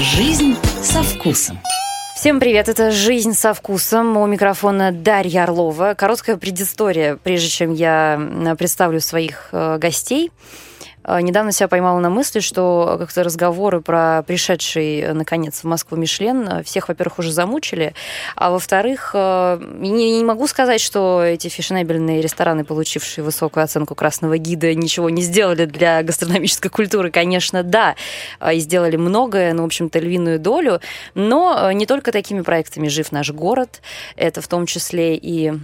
Жизнь со вкусом. Всем привет, это «Жизнь со вкусом». У микрофона Дарья Орлова. Короткая предыстория, прежде чем я представлю своих э, гостей. А, недавно себя поймала на мысли, что как-то разговоры про пришедший, э, наконец, в Москву Мишлен э, всех, во-первых, уже замучили, а во-вторых, э, не, не могу сказать, что эти фешенебельные рестораны, получившие высокую оценку красного гида, ничего не сделали для гастрономической культуры. Конечно, да, и сделали многое, ну, в общем-то, львиную долю, но не только такими проектами жив наш город, это в том числе и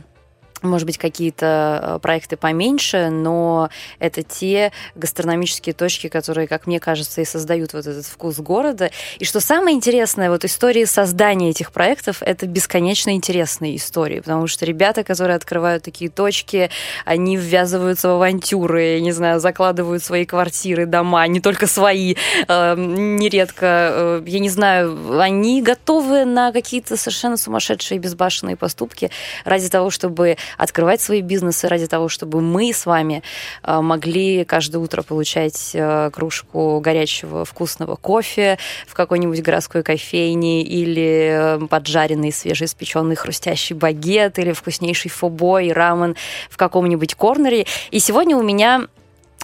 может быть, какие-то э, проекты поменьше, но это те гастрономические точки, которые, как мне кажется, и создают вот этот вкус города. И что самое интересное, вот истории создания этих проектов, это бесконечно интересные истории, потому что ребята, которые открывают такие точки, они ввязываются в авантюры, я не знаю, закладывают свои квартиры, дома, не только свои, э, нередко, э, я не знаю, они готовы на какие-то совершенно сумасшедшие безбашенные поступки ради того, чтобы открывать свои бизнесы ради того, чтобы мы с вами э, могли каждое утро получать э, кружку горячего вкусного кофе в какой-нибудь городской кофейне или э, поджаренный свежеиспеченный хрустящий багет или вкуснейший фобой, рамен в каком-нибудь корнере. И сегодня у меня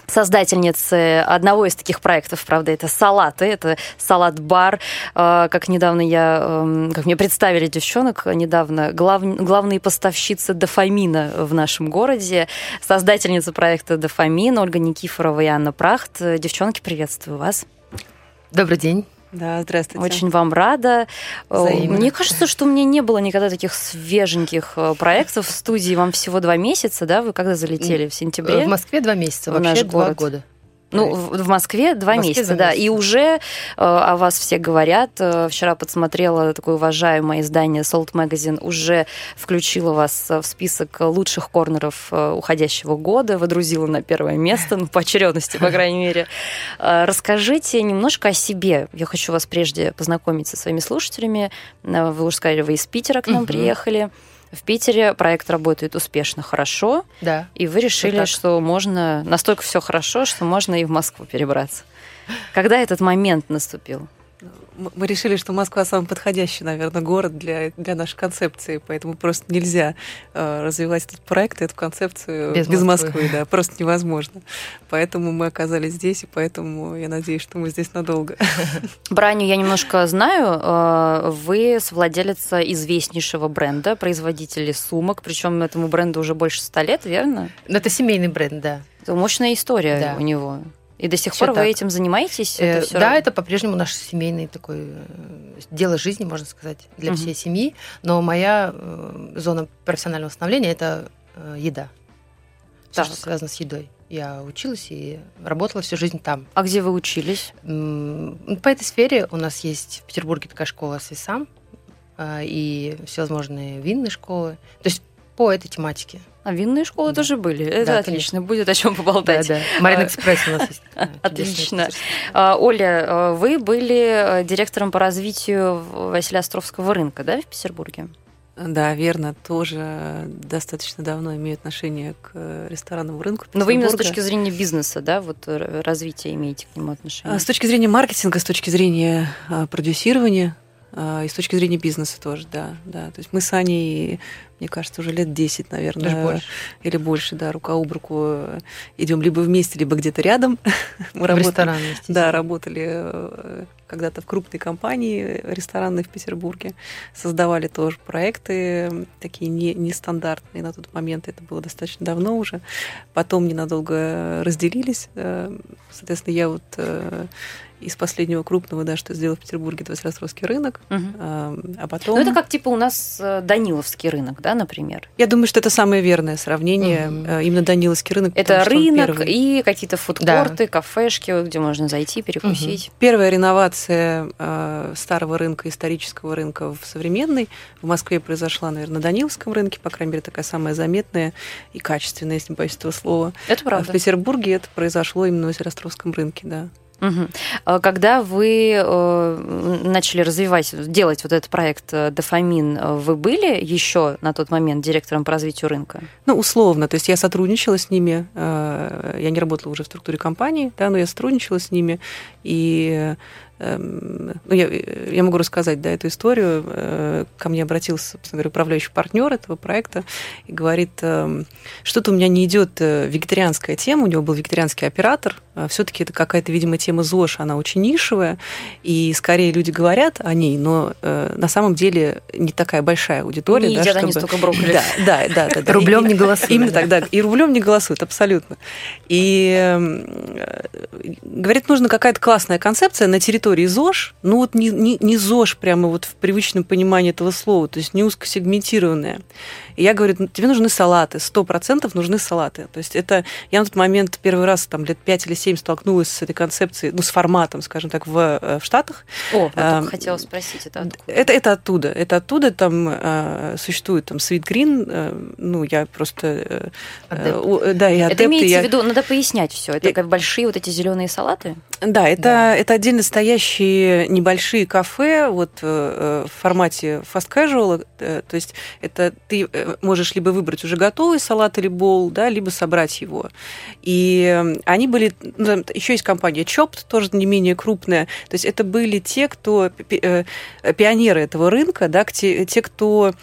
создательницы одного из таких проектов, правда, это салаты, это салат-бар. А, как недавно я, эм, как мне представили девчонок недавно, глав, главные поставщицы дофамина в нашем городе, создательница проекта «Дофамин» Ольга Никифорова и Анна Прахт. Девчонки, приветствую вас. Добрый день. Да, здравствуйте. Очень вам рада. Э, Взаимно. Мне кажется, что у меня не было никогда таких свеженьких э, проектов в студии. Вам всего два месяца, да? Вы когда залетели? В сентябре? В Москве два месяца, в вообще два город. года. Ну, в, в Москве два в Москве месяца, да. И уже э, о вас все говорят. Э, вчера подсмотрела такое уважаемое издание Salt Magazine, уже включила вас в список лучших корнеров э, уходящего года, водрузила на первое место, ну, по очередности, по крайней мере. Э, расскажите немножко о себе. Я хочу вас прежде познакомить со своими слушателями. Э, вы уже сказали, вы из Питера к нам угу. приехали в Питере проект работает успешно, хорошо. Да. И вы решили, что можно настолько все хорошо, что можно и в Москву перебраться. Когда этот момент наступил? Мы решили, что Москва самый подходящий, наверное, город для, для нашей концепции, поэтому просто нельзя э, развивать этот проект, эту концепцию без, без Москвы. Москвы, да, просто невозможно. Поэтому мы оказались здесь, и поэтому я надеюсь, что мы здесь надолго. Браню я немножко знаю. Э, вы совладелица известнейшего бренда, производители сумок, причем этому бренду уже больше ста лет, верно? Ну, это семейный бренд, да. Это мощная история да. у него. И до сих Всё пор так. вы этим занимаетесь? Э, это да, это по-прежнему наш семейный такой э, дело жизни, можно сказать, для угу. всей семьи. Но моя э, зона профессионального становления это э, еда. Все, что связано с едой. Я училась и работала всю жизнь там. А где вы учились? По этой сфере у нас есть в Петербурге такая школа Свисам э, и всевозможные винные школы. То есть по этой тематике. А винные школы да. тоже были. Это да, отлично. Конечно. Будет о чем поболтать. Да, да. Марин Экспресс у нас есть. Отлично. А, Оля, а, вы были э, директором по развитию Василия Островского рынка, да, в Петербурге? Да, верно, тоже достаточно давно имею отношение к э, ресторанному рынку. Но вы именно с точки зрения бизнеса, да, вот э, развития имеете к нему отношение? С точки зрения маркетинга, с точки зрения продюсирования, и с точки зрения бизнеса тоже, да, да. То есть мы с Аней мне кажется, уже лет 10, наверное. больше. Или больше, да, рука об руку идем либо вместе, либо где-то рядом. Мы в работали, ресторане. Да, работали э, когда-то в крупной компании ресторанной в Петербурге. Создавали тоже проекты, такие не, нестандартные на тот момент. Это было достаточно давно уже. Потом ненадолго разделились. Э, соответственно, я вот э, из последнего крупного, да, что сделал в Петербурге, это Василиостровский рынок. Угу. А, а потом... Ну, это как типа у нас Даниловский рынок, да, например? Я думаю, что это самое верное сравнение. Угу. Именно Даниловский рынок. Это рынок и какие-то фудкорты, да. кафешки, где можно зайти, перекусить. Угу. Первая реновация э, старого рынка, исторического рынка в современный в Москве произошла, наверное, на Даниловском рынке, по крайней мере, такая самая заметная и качественная, если не боюсь этого слова. Это правда. А в Петербурге это произошло именно на Василиостровском рынке, да. Угу. Когда вы э, начали развивать, делать вот этот проект э, «Дофамин», вы были еще на тот момент директором по развитию рынка? Ну, условно. То есть я сотрудничала с ними. Я не работала уже в структуре компании, да, но я сотрудничала с ними. И ну, я, я могу рассказать да, эту историю. Э, ко мне обратился, собственно говоря, управляющий партнер этого проекта и говорит, эм, что-то у меня не идет э, вегетарианская тема, у него был вегетарианский оператор, все-таки это какая-то, видимо, тема ЗОЖ, она очень нишевая, и скорее люди говорят о ней, но э, на самом деле не такая большая аудитория. Не да, едят чтобы... они столько брокколи. Да, да, да. да, да. Рублем не голосуют. Именно так, да. И рублем не голосуют, абсолютно. И эм, говорит, нужна какая-то классная концепция на территории территории ЗОЖ, ну вот не, не, не ЗОЖ прямо вот в привычном понимании этого слова, то есть не узкосегментированная. И я говорю, «Ну, тебе нужны салаты, сто процентов нужны салаты. То есть это я на тот момент первый раз там лет пять или семь столкнулась с этой концепцией, ну с форматом, скажем так, в, э, в Штатах. О, а, хотела спросить, это откуда? Это, это оттуда, это оттуда там э, существует там Sweet Green, э, ну я просто э, да, я Это имеется я... в виду, надо пояснять все. Это я... как большие вот эти зеленые салаты. Да, это да. это отдельно стоящие небольшие кафе вот в формате fast casual, то есть это ты можешь либо выбрать уже готовый салат или бол, да, либо собрать его. И они были... Ну, еще есть компания Chopped, тоже не менее крупная. То есть это были те, кто... Э, пионеры этого рынка, да, те, те кто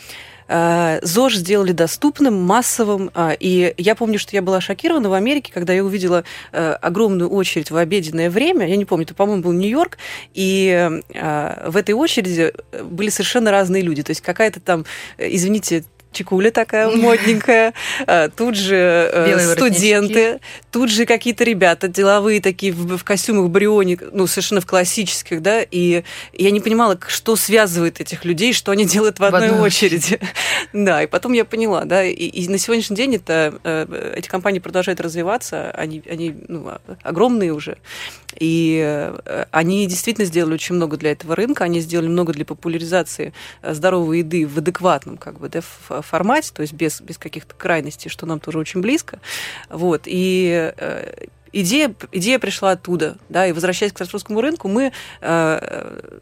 э, ЗОЖ сделали доступным, массовым. А, и я помню, что я была шокирована в Америке, когда я увидела э, огромную очередь в обеденное время. Я не помню, это, по-моему, был Нью-Йорк. И в этой очереди были совершенно разные люди. То есть какая-то там, извините, чекуля такая модненькая, а, тут же э, Белые студенты, тут же какие-то ребята деловые такие в, в костюмах Бриони, ну, совершенно в классических, да, и я не понимала, что связывает этих людей, что они делают в одной, в одной очереди. да, и потом я поняла, да, и, и на сегодняшний день это, э, эти компании продолжают развиваться, они, они ну, огромные уже, и э, они действительно сделали очень много для этого рынка, они сделали много для популяризации здоровой еды в адекватном, как бы, да, формате, то есть без, без каких-то крайностей, что нам тоже очень близко. Вот. И э, идея, идея пришла оттуда, да, и возвращаясь к французскому рынку, мы э,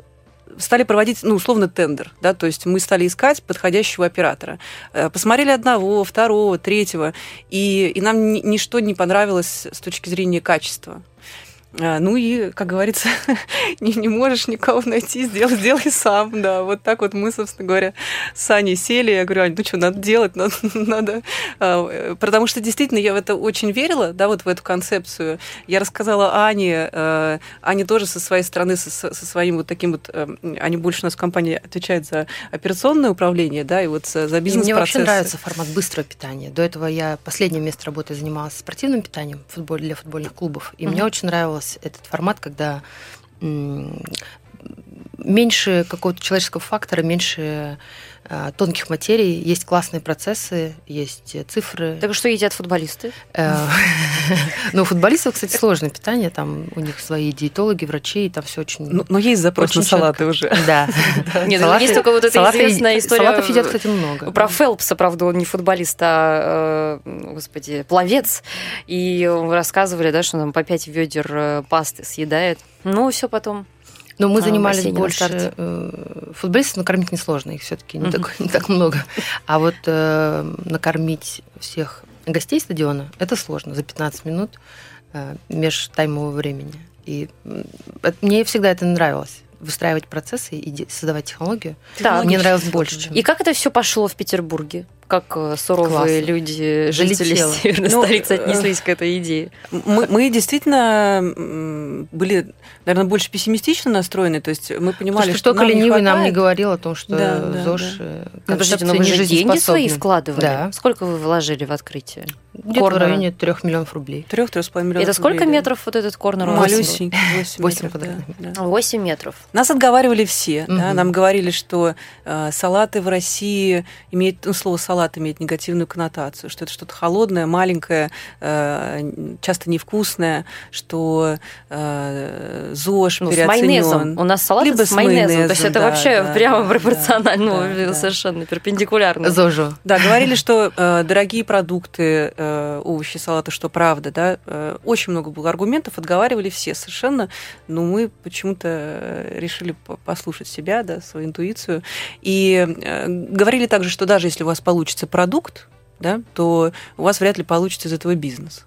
стали проводить, ну, условно, тендер, да, то есть мы стали искать подходящего оператора. Э, посмотрели одного, второго, третьего, и, и нам ничто не понравилось с точки зрения качества. А, ну и, как говорится, не, не можешь никого найти, сделай, сделай сам, да. Вот так вот мы, собственно говоря, с Аней сели, я говорю, Ань, ну что, надо делать, надо, надо. А, потому что действительно я в это очень верила, да, вот в эту концепцию. Я рассказала Ане, а, Аня тоже со своей стороны, со, со своим вот таким вот, Аня больше у нас в компании отвечает за операционное управление, да, и вот за бизнес-процесс. Мне вообще нравится формат быстрого питания. До этого я последнее место работы занималась спортивным питанием для футбольных клубов, и mm-hmm. мне очень нравилось нравился этот формат, когда меньше какого-то человеческого фактора, меньше э, тонких материй, есть классные процессы, есть цифры. Так что едят футболисты? Э, ну, у футболистов, кстати, сложное питание, там у них свои диетологи, врачи, и там все очень... Ну, но есть запрос на салаты уже. Да. Нет, ну, есть только вот эта известная история... Салатов едят, кстати, много. Про Фелпса, правда, он не футболист, а, э, господи, пловец. И рассказывали, да, что он по пять ведер пасты съедает. Ну, все потом но мы а, занимались больше э, футболистов, накормить несложно, их все-таки не, так, не так много. А вот э, накормить всех гостей стадиона это сложно за 15 минут э, межтаймового времени. И э, мне всегда это нравилось выстраивать процессы и создавать технологию. Да, мне нравилось больше. Чем... И как это все пошло в Петербурге? Как э, суровые Классно. люди, жители Залетело. северной ну, столицы отнеслись к этой идее? Мы, мы действительно были, наверное, больше пессимистично настроены, то есть мы понимали, что, что нам ленивый нам не говорил о том, что да, да, ЗОЖ да. Э, ну, подождите, но вы же деньги свои вкладывали? Да. Сколько вы вложили в открытие? Где-то в районе трех миллионов рублей. Трех, трех с половиной миллионов Это сколько рублей, метров да. вот этот корнер? Малюсенький. 8 метров. Да. 8 метров. Нас отговаривали все. Угу. Да? Нам говорили, что э, салаты в России имеют, ну, слово салат салат имеет негативную коннотацию, что это что-то холодное, маленькое, э, часто невкусное, что э, ЗОЖ ну, переоценен. С майонезом. У нас салат Либо с майонезом. майонезом, То есть это да, вообще да, прямо да, пропорционально, да, да, совершенно перпендикулярно. ЗОЖу. Да, говорили, что э, дорогие продукты, овощи, салаты, что правда, да. Очень много было аргументов, отговаривали все совершенно, но мы почему-то решили послушать себя, да, свою интуицию. И говорили также, что даже если у вас получится продукт, да, то у вас вряд ли получится из этого бизнес.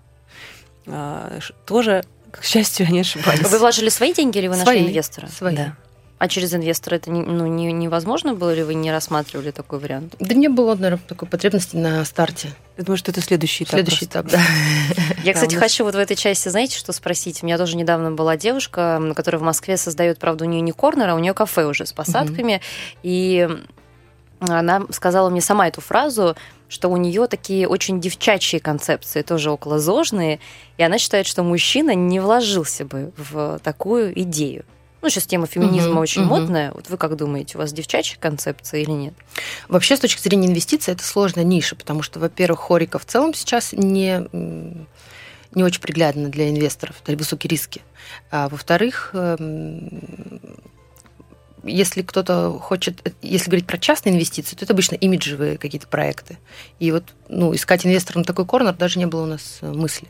А, тоже, к счастью, они ошибались. Вы вложили свои деньги или вы Свои. нашли инвестора? Свои. Да. А через инвестора это ну, не- невозможно было, или вы не рассматривали такой вариант? Да не было, наверное, такой потребности на старте. Я думаю, что это следующий этап. Следующий просто. этап, да. Я, кстати, хочу вот в этой части, знаете, что спросить? У меня тоже недавно была девушка, которая в Москве создает, правда, у нее не корнер, а у нее кафе уже с посадками. И она сказала мне сама эту фразу, что у нее такие очень девчачьи концепции, тоже около зожные, и она считает, что мужчина не вложился бы в такую идею. Ну, сейчас тема феминизма Мгм, очень мгм. модная. Вот вы как думаете, у вас девчачья концепция или нет? Вообще, с точки зрения инвестиций, это сложная ниша, потому что, во-первых, хорика в целом сейчас не, не очень приглядна для инвесторов, это высокие риски. А во-вторых, эм, если кто-то хочет, если говорить про частные инвестиции, то это обычно имиджевые какие-то проекты. И вот ну, искать инвестора на такой корнер даже не было у нас э, мысли.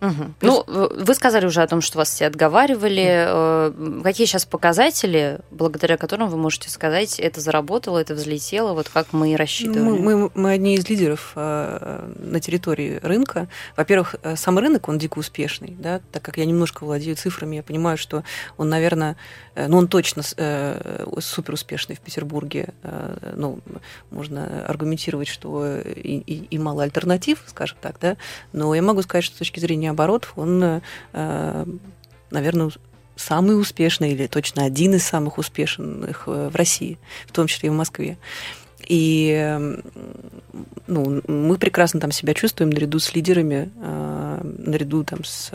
Мгм. Ну, вы сказали уже о том, что вас все отговаривали. Э, Какие сейчас показатели, благодаря которым вы можете сказать, это заработало, это взлетело, вот как мы и рассчитывали? Мы, мы, мы одни из лидеров э, на территории рынка. Во-первых, э, сам рынок, он дико успешный, да, так как я немножко владею цифрами, я понимаю, что он, наверное, ну, он точно супер успешный в Петербурге. Ну, можно аргументировать, что и, и, и мало альтернатив, скажем так, да, но я могу сказать, что с точки зрения оборотов он, э, наверное, самый успешный или точно один из самых успешных э, в России, в том числе и в Москве. И ну, мы прекрасно там себя чувствуем наряду с лидерами, э, наряду там с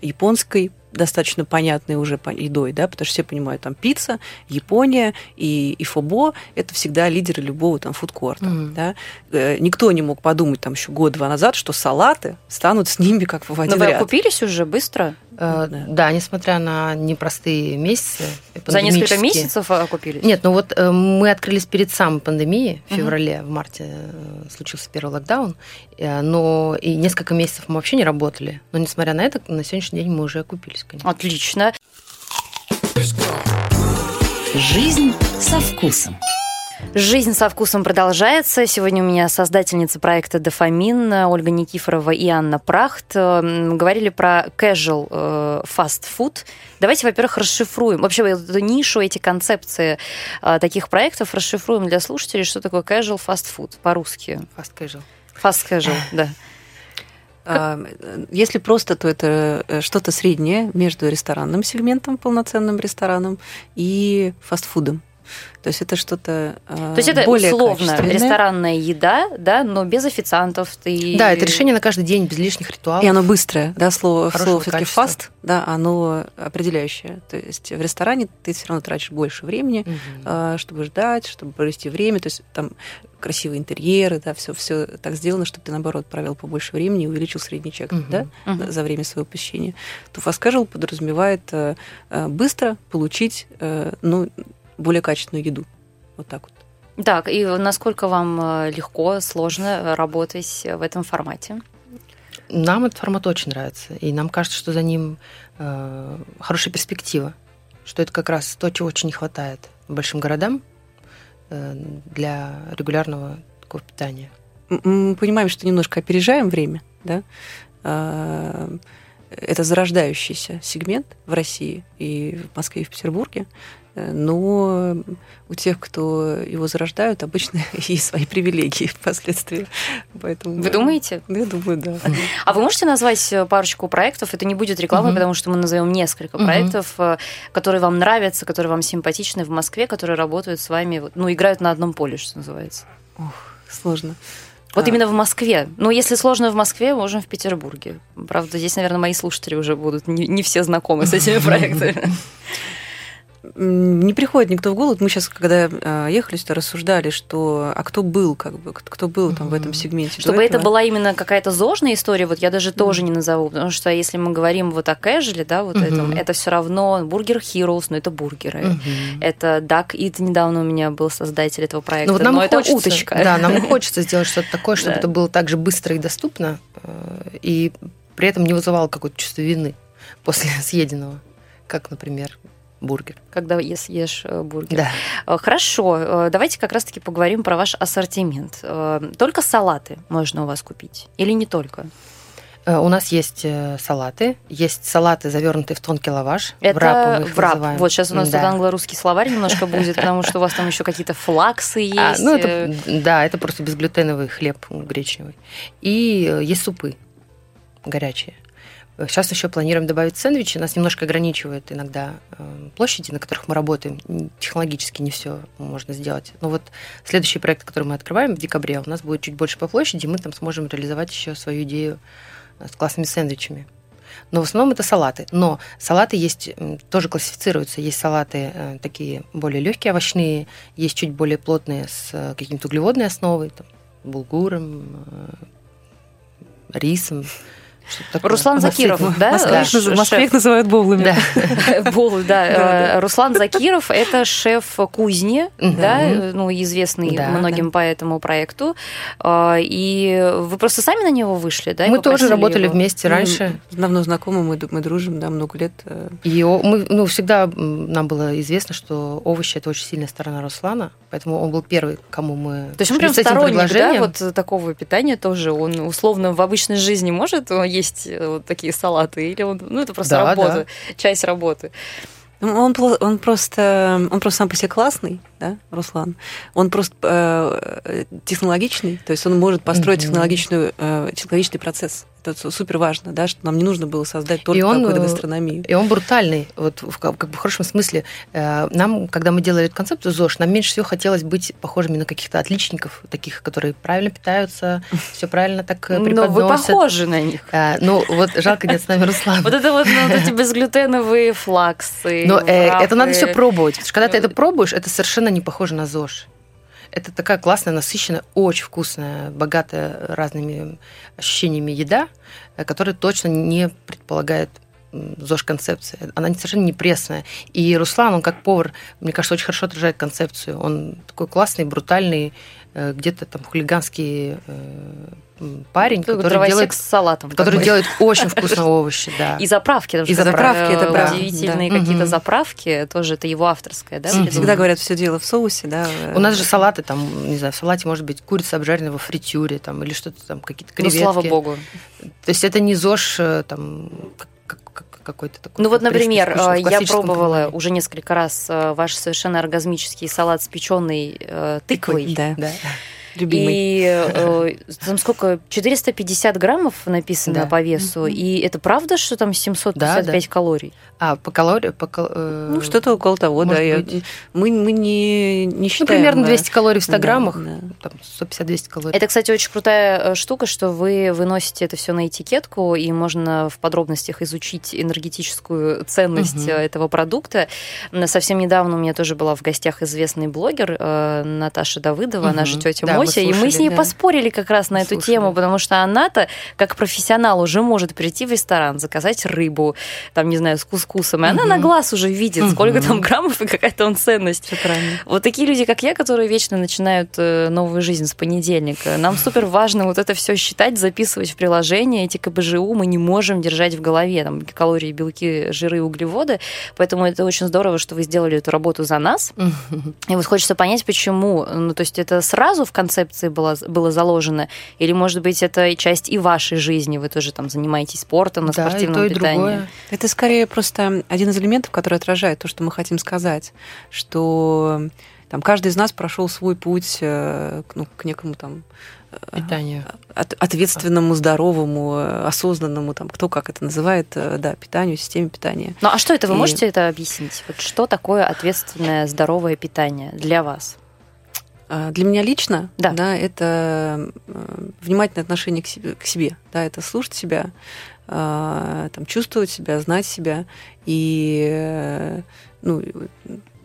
японской достаточно понятной уже едой, да, потому что все понимают, там пицца, Япония и, и фобо – это всегда лидеры любого там фудкорта, Мгм. да. Э, Никто не мог подумать там еще год-два назад, что салаты станут с ними как в Но один вы ряд. окупились уже быстро? Э, Да. Да, несмотря на непростые месяцы. За несколько месяцев окупились? Нет, ну вот э, мы открылись перед самой пандемией в феврале, в марте э, случился первый локдаун, э, но и несколько месяцев мы вообще не работали. Но несмотря на это, на сегодняшний день мы уже окупились, конечно. Отлично. Жизнь со вкусом. Жизнь со вкусом продолжается. Сегодня у меня создательницы проекта «Дофамин» Ольга Никифорова и Анна Прахт. Говорили про casual э, fast food. Давайте, во-первых, расшифруем. Вообще, эту нишу, эти концепции э, таких проектов расшифруем для слушателей, что такое casual fast food по-русски. Fast casual. Fast casual, да. А, Если просто, то это э, что-то среднее между ресторанным сегментом, полноценным рестораном, и фастфудом. То есть это что-то То есть это более условно ресторанная еда, да, но без официантов. И... Да, это решение на каждый день, без лишних ритуалов. И оно быстрое, да, слово, слово все-таки фаст, да, оно определяющее. То есть в ресторане ты все равно тратишь больше времени, а, чтобы ждать, чтобы провести время. То есть там красивые интерьеры, да, все, все так сделано, чтобы ты, наоборот, провел побольше времени и увеличил средний чек, Мгм. да, Мгм. за время своего посещения. То fast casual подразумевает э, э, быстро получить, э, ну, более качественную еду. Вот так вот. Так, и насколько вам э, легко, сложно работать в этом формате? Нам этот формат очень нравится, и нам кажется, что за ним э, хорошая перспектива, что это как раз то, чего очень не хватает большим городам э, для регулярного такого питания. Мы понимаем, что немножко опережаем время, да. А, Это зарождающийся сегмент в России и в Москве, и в Петербурге. Э, Но у тех, кто его зарождают, обычно есть свои привилегии впоследствии. Поэтому, Вы думаете? Ну, Я думаю, да. А вы можете назвать э, парочку проектов? Это не будет рекламой, Мгм. потому что мы назовем несколько Мгм. проектов, э, которые вам нравятся, которые вам симпатичны в Москве, которые работают с вами, ну, играют на одном поле, что называется. Сложно. Вот А. именно в Москве. Ну, если сложно в Москве, можем в Петербурге. Правда, здесь, наверное, мои слушатели уже будут не, не все знакомы с этими проектами. Не приходит никто в голову. Мы сейчас, когда э, ехали сюда, рассуждали, что а кто был, как бы, кто был там в этом сегменте. Чтобы это была именно какая-то зожная история, вот я даже тоже не назову, потому что если мы говорим вот о кэжеле, да, вот этом, это все равно бургер Heroes, но это бургеры. Это Duck Eat недавно у меня был создатель этого проекта, ну, вот нам но хочется, это уточка. Да, нам хочется сделать что-то такое, чтобы это было так же быстро и доступно, э, и при этом не вызывало какое-то чувство вины после съеденного, как, например, бургер. Когда съешь э, бургер. Да. Э, хорошо, давайте как раз-таки поговорим про ваш ассортимент. Только салаты можно у вас купить или не только? У нас есть салаты, есть салаты, завернутые в тонкий лаваш. Это врап. врап. Называем. Вот сейчас у нас да. тут англо-русский словарь немножко будет, потому что у вас там еще какие-то флаксы есть. А, ну, это, да, это просто безглютеновый хлеб гречневый. И есть супы горячие. Сейчас еще планируем добавить сэндвичи. Нас немножко ограничивает иногда э, площади, на которых мы работаем. Технологически не все можно сделать. Но вот следующий проект, который мы открываем в декабре, у нас будет чуть больше по площади, и мы там сможем реализовать еще свою идею э, с классными сэндвичами. Но в основном это салаты. Но салаты есть, тоже классифицируются. Есть салаты э, такие более легкие, овощные, есть чуть более плотные с каким-то углеводной основой, там, булгуром, рисом. Руслан Закиров, да? В Москве их называют боулами. Да. Боулы, да. Руслан Закиров – это шеф кузни, да, ну, известный многим по этому проекту. А, и вы просто сами на него вышли, да? Мы тоже работали вместе раньше. Давно знакомы, мы, мы дружим, да, много лет. Э. И мы, ну, всегда нам было известно, что овощи – это очень сильная сторона Руслана, поэтому он был первый, кому мы То есть он прям сторонник, да, вот такого питания тоже? Он условно в обычной жизни может есть э, вот такие салаты, или он, ну, это просто да, работа, да. часть работы. Ну, он, он просто он просто сам по себе классный, да, Руслан. Он просто э, технологичный, то есть он может построить mm-hmm. технологичную, э, технологичный процесс. Это супер важно, да, что нам не нужно было создать только какую-то э, гастрономию. И он брутальный, вот в, как бы в хорошем смысле. Э, нам, когда мы делали эту концепцию ЗОЖ, нам меньше всего хотелось быть похожими на каких-то отличников, таких, которые правильно питаются, все правильно так преподносят. Э, Но вы похожи на них. Ну, вот жалко нет с нами Руслана. Вот это вот ну, эти безглютеновые флаксы. Но это надо все пробовать, потому что когда ты это пробуешь, это совершенно не похоже на ЗОЖ. Это такая классная, насыщенная, очень вкусная, богатая разными ощущениями еда, э, которая точно не предполагает ЗОЖ-концепция. Она совершенно не пресная. И Руслан, он как повар, мне кажется, очень хорошо отражает концепцию. Он такой классный, брутальный, э, где-то там хулиганский э, парень, Ты который делает с салатом, который делает очень вкусные овощи, да. И заправки, и заправки, это правда. Удивительные да. какие-то заправки, тоже это его авторское, да? Всегда говорят, все дело в соусе, да. У нас же салаты там, не знаю, в салате может быть курица обжаренная во фритюре, там или что-то там какие-то креветки. Ну слава богу. То есть это не ЗОЖ э, там какой-то такой. Ну вот, например, э, я пробовала понимании. уже несколько раз э, ваш совершенно оргазмический салат с печеной тыквой. Да, да любимый. И э, там сколько? 450 граммов написано да. по весу. Mm-hmm. И это правда, что там 755 да, да. калорий? А, по калории? По, э, ну, что-то около того, да. Я, мы, мы не, не ну, считаем... Ну, примерно 200 калорий в 100 да, граммах. Да. Там 150-200 калорий. Это, кстати, очень крутая э, штука, что вы выносите это все на этикетку, и можно в подробностях изучить энергетическую ценность угу. этого продукта. Совсем недавно у меня тоже была в гостях известный блогер э, Наташа Давыдова, угу. она же тетя да, Мося, мы слушали, и мы с ней да. поспорили как раз на эту слушали. тему, потому что она-то, как профессионал, уже может прийти в ресторан, заказать рыбу, там, не знаю, с кус вкусом. И угу. она на глаз уже видит, угу. сколько там граммов и какая там ценность. Вот такие люди, как я, которые вечно начинают э, новую жизнь с понедельника. Нам супер важно вот это все считать, записывать в приложение. Эти КБЖУ мы не можем держать в голове. Там калории, белки, жиры, углеводы. Поэтому это очень здорово, что вы сделали эту работу за нас. И вот хочется понять, почему. Ну, то есть это сразу в концепции было, было заложено? Или, может быть, это часть и вашей жизни? Вы тоже там занимаетесь спортом, на да, спортивном и то, питании? И другое. Это скорее просто один из элементов, который отражает то, что мы хотим сказать, что там каждый из нас прошел свой путь э, ну, к некому там э, питанию. От, ответственному, здоровому, осознанному, там, кто как это называет, э, да, питанию, системе питания. Ну а что это, вы И... можете это объяснить? Вот что такое ответственное, здоровое питание для вас? А, для меня лично, да. Да, это внимательное отношение к себе, к себе, да, это слушать себя, а, там, чувствовать себя, знать себя и ну,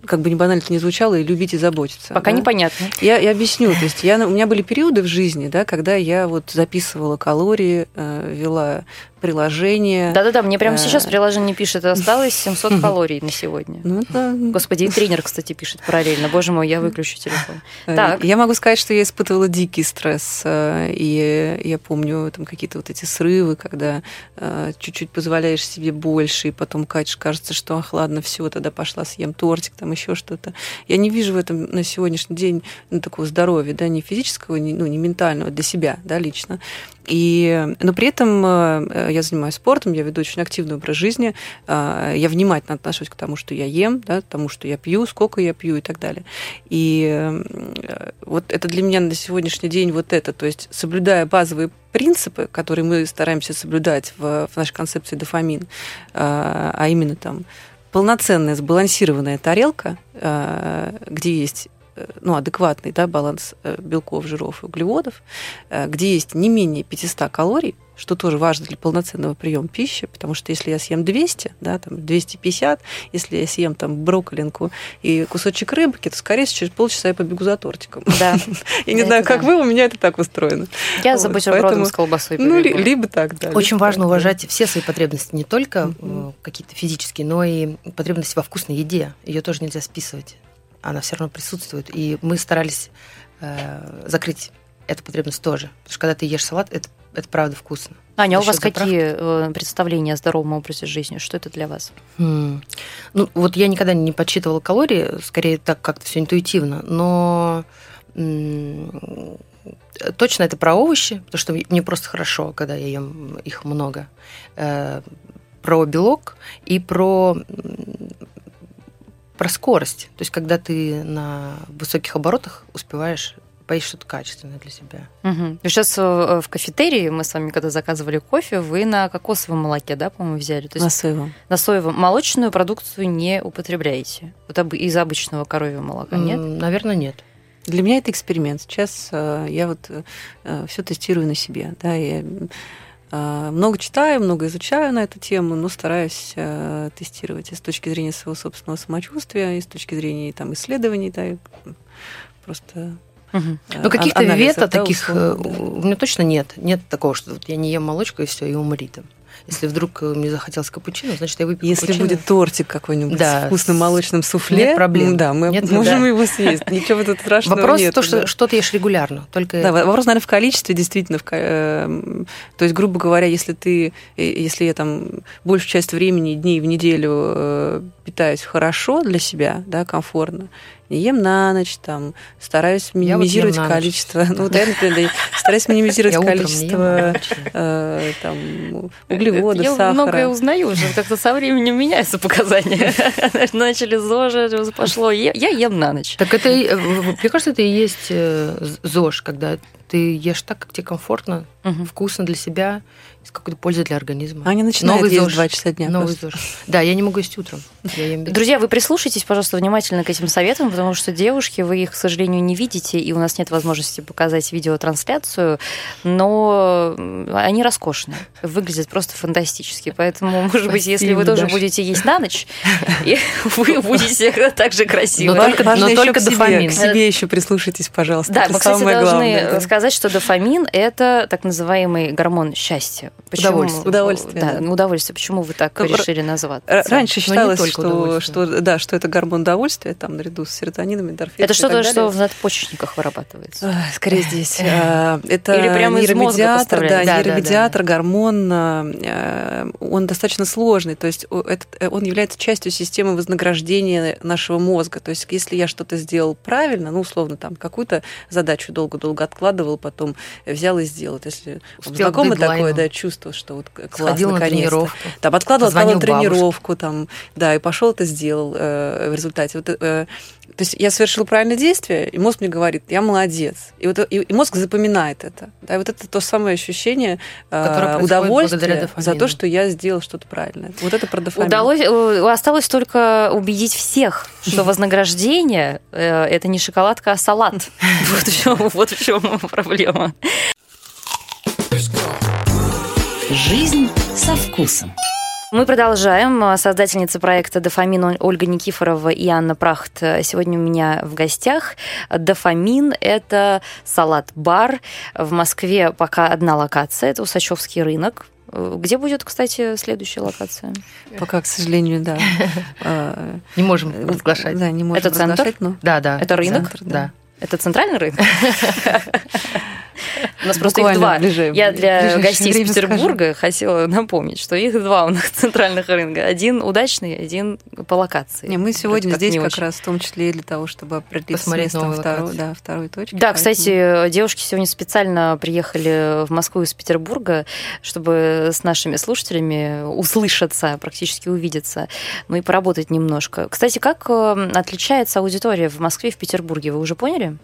как бы не банально это не звучало, и любить и заботиться. Пока да? непонятно. Я, я объясню. То есть я, у меня были периоды в жизни, да, когда я вот записывала калории, э, вела приложение. Да-да-да, мне прямо сейчас приложение пишет, осталось 700 калорий на сегодня. Ну, это... Господи, и тренер, кстати, пишет параллельно. Боже мой, я выключу телефон. Так. Я могу сказать, что я испытывала дикий стресс, и я помню там какие-то вот эти срывы, когда чуть-чуть позволяешь себе больше, и потом кажется, что ах, ладно, все, тогда пошла съем тортик, там еще что-то. Я не вижу в этом на сегодняшний день ну, такого здоровья, да, ни физического, ни, ну, ни ментального для себя, да, лично. И, но при этом э, я занимаюсь спортом, я веду очень активный образ жизни, э, я внимательно отношусь к тому, что я ем, да, к тому, что я пью, сколько я пью и так далее. И э, вот это для меня на сегодняшний день вот это, то есть соблюдая базовые принципы, которые мы стараемся соблюдать в, в нашей концепции дофамин, а именно там полноценная сбалансированная тарелка, где есть ну, адекватный да, баланс э, белков, жиров и углеводов, э, где есть не менее 500 калорий, что тоже важно для полноценного приема пищи, потому что если я съем 200, да, там 250, если я съем там брокколинку и кусочек рыбки, то, скорее всего, через полчаса я побегу за тортиком. Да. Я не знаю, как вы, у меня это так устроено. Я за бутербродом с колбасой Ну, либо так, да. Очень важно уважать все свои потребности, не только какие-то физические, но и потребности во вкусной еде. Ее тоже нельзя списывать она все равно присутствует. И мы старались э, закрыть эту потребность тоже. Потому что когда ты ешь салат, это, это правда вкусно. Аня, а у вас какие э, представления о здоровом образе жизни? Что это для вас? Mm. Ну, вот я никогда не подсчитывала калории, скорее так как-то все интуитивно, но м- точно это про овощи, потому что мне просто хорошо, когда я ем их много. Э, про белок и про про скорость. То есть, когда ты на высоких оборотах успеваешь поесть что-то качественное для себя. Угу. Сейчас э, в кафетерии мы с вами, когда заказывали кофе, вы на кокосовом молоке, да, по-моему, взяли? То есть на соевом. На соевом. Молочную продукцию не употребляете? Вот из обычного коровьего молока, нет? Наверное, нет. Для меня это эксперимент. Сейчас э, я вот э, все тестирую на себе. Да, я много читаю, много изучаю на эту тему, но стараюсь э, тестировать и с точки зрения своего собственного самочувствия, и с точки зрения там, исследований, да, и просто Угу. Ну, каких-то вето таких условно, да. у меня точно нет. Нет такого, что вот я не ем молочку и все, и умри там. Если вдруг э, мне захотелось капучино, значит, я выпью Если капучино. будет тортик какой-нибудь да. с вкусным молочным суфле, нет проблем. Да, мы нет, можем да. его съесть. Ничего тут страшного Вопрос нет. в том, что да. что ты ешь регулярно. Только да, вопрос, наверное, в количестве, действительно. В, э, то есть, грубо говоря, если ты, э, если я там большую часть времени, дней в неделю э, питаюсь хорошо для себя, да, комфортно, не ем на ночь, там, стараюсь минимизировать вот количество. Ну, вот я, например, стараюсь минимизировать количество э, там, углеводов, я сахара. Я многое узнаю уже, как-то со временем меняются показания. Начали ЗОЖ, пошло. Я ем на ночь. Так это, мне кажется, это и есть ЗОЖ, когда ты ешь так, как тебе комфортно, вкусно для себя, с какой-то пользой для организма. Они начинают Новый есть ЗОЖ. 2 часа дня. Новый ЗОЖ. Да, я не могу есть утром. Друзья, вы прислушайтесь, пожалуйста, внимательно к этим советам, потому что девушки, вы их, к сожалению, не видите, и у нас нет возможности показать видеотрансляцию, но они роскошные, выглядят просто фантастически. Поэтому, может быть, если вы тоже будете есть на ночь, вы будете так же красивы. Но только, но только дофамин. К себе еще прислушайтесь, пожалуйста. Да, мы, кстати, должны сказать, что дофамин – это так называемый гормон счастья. Почему? Удовольствие. Удовольствие. Да, да. удовольствие. Почему вы так ну, решили назвать? Раньше считалось, что, что, да, что это гормон удовольствия, там, наряду с серотонином, эндорфином. Это что-то, что в надпочечниках вырабатывается? Скорее здесь. А, это Или прямо нейромедиатор, да, да, нейромедиатор, да, да. гормон, а, он достаточно сложный, то есть э, он является частью системы вознаграждения нашего мозга. То есть если я что-то сделал правильно, ну, условно, там, какую-то задачу долго-долго откладывал, потом взял и сделал. Если знакомое такое, да, чувство, что вот классно, Сходил на тренировку. Там откладывал, откладывал тренировку, там, да, и пошел это сделал э, в результате. Вот, э, то есть я совершил правильное действие, и мозг мне говорит, я молодец. И, вот, и, и мозг запоминает это. Да, и вот это то самое ощущение э, удовольствия за то, что я сделал что-то правильное. Вот это про дофамин. Удалось, э, осталось только убедить всех, что вознаграждение э, это не шоколадка, а салат. Вот в чем, вот в чем проблема. Жизнь со вкусом. Мы продолжаем. Создательница проекта «Дофамин» Ольга Никифорова и Анна Прахт сегодня у меня в гостях. «Дофамин» — это салат-бар. В Москве пока одна локация, это Усачевский рынок. Где будет, кстати, следующая локация? Пока, к сожалению, да. Не можем разглашать. Да, не можем Это центр? Да, да. Это рынок? Да. Это центральный рынок? У нас просто их два. ближе- Я для гостей из Петербурга хотела напомнить, что их два у нас центральных рынка. Один удачный, один по локации. Не, мы сегодня Как здесь как очень. раз в том числе и для того, чтобы определиться с Посмотреть местом второй, локации. да, второй точки. Да, поэтому- кстати, девушки сегодня специально приехали в Москву из Петербурга, чтобы с нашими слушателями услышаться, практически увидеться, ну и поработать немножко. Кстати, как э, отличается аудитория в Москве и в Петербурге? Вы уже поняли?